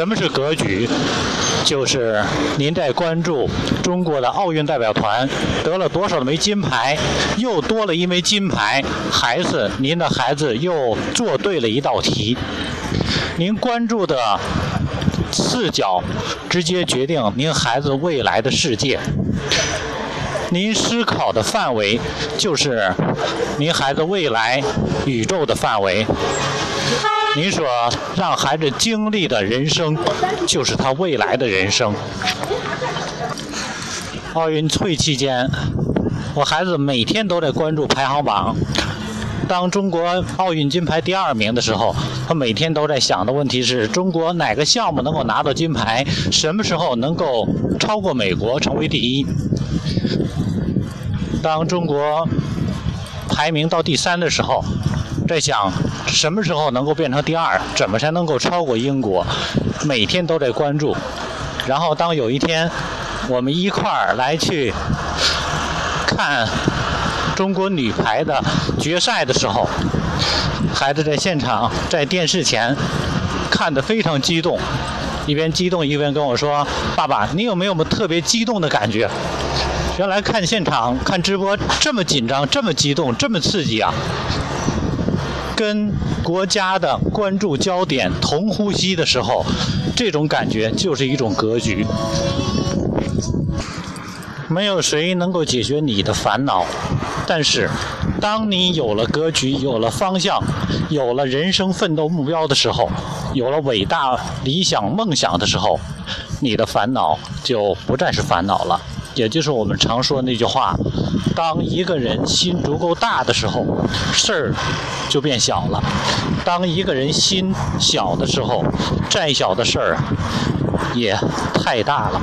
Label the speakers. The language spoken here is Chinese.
Speaker 1: 什么是格局？就是您在关注中国的奥运代表团得了多少枚金牌，又多了一枚金牌，还是您的孩子又做对了一道题？您关注的视角，直接决定您孩子未来的世界。您思考的范围，就是您孩子未来宇宙的范围。您所让孩子经历的人生，就是他未来的人生。奥运会期间，我孩子每天都在关注排行榜。当中国奥运金牌第二名的时候，他每天都在想的问题是中国哪个项目能够拿到金牌，什么时候能够超过美国成为第一。当中国排名到第三的时候，在想什么时候能够变成第二，怎么才能够超过英国？每天都在关注。然后当有一天我们一块儿来去看中国女排的决赛的时候，孩子在现场在电视前看得非常激动，一边激动一边跟我说：“爸爸，你有没有特别激动的感觉？”原来看现场看直播这么紧张，这么激动，这么刺激啊！跟国家的关注焦点同呼吸的时候，这种感觉就是一种格局。没有谁能够解决你的烦恼，但是当你有了格局、有了方向、有了人生奋斗目标的时候，有了伟大理想梦想的时候，你的烦恼就不再是烦恼了。也就是我们常说那句话：当一个人心足够大的时候，事儿就变小了；当一个人心小的时候，再小的事儿也太大了。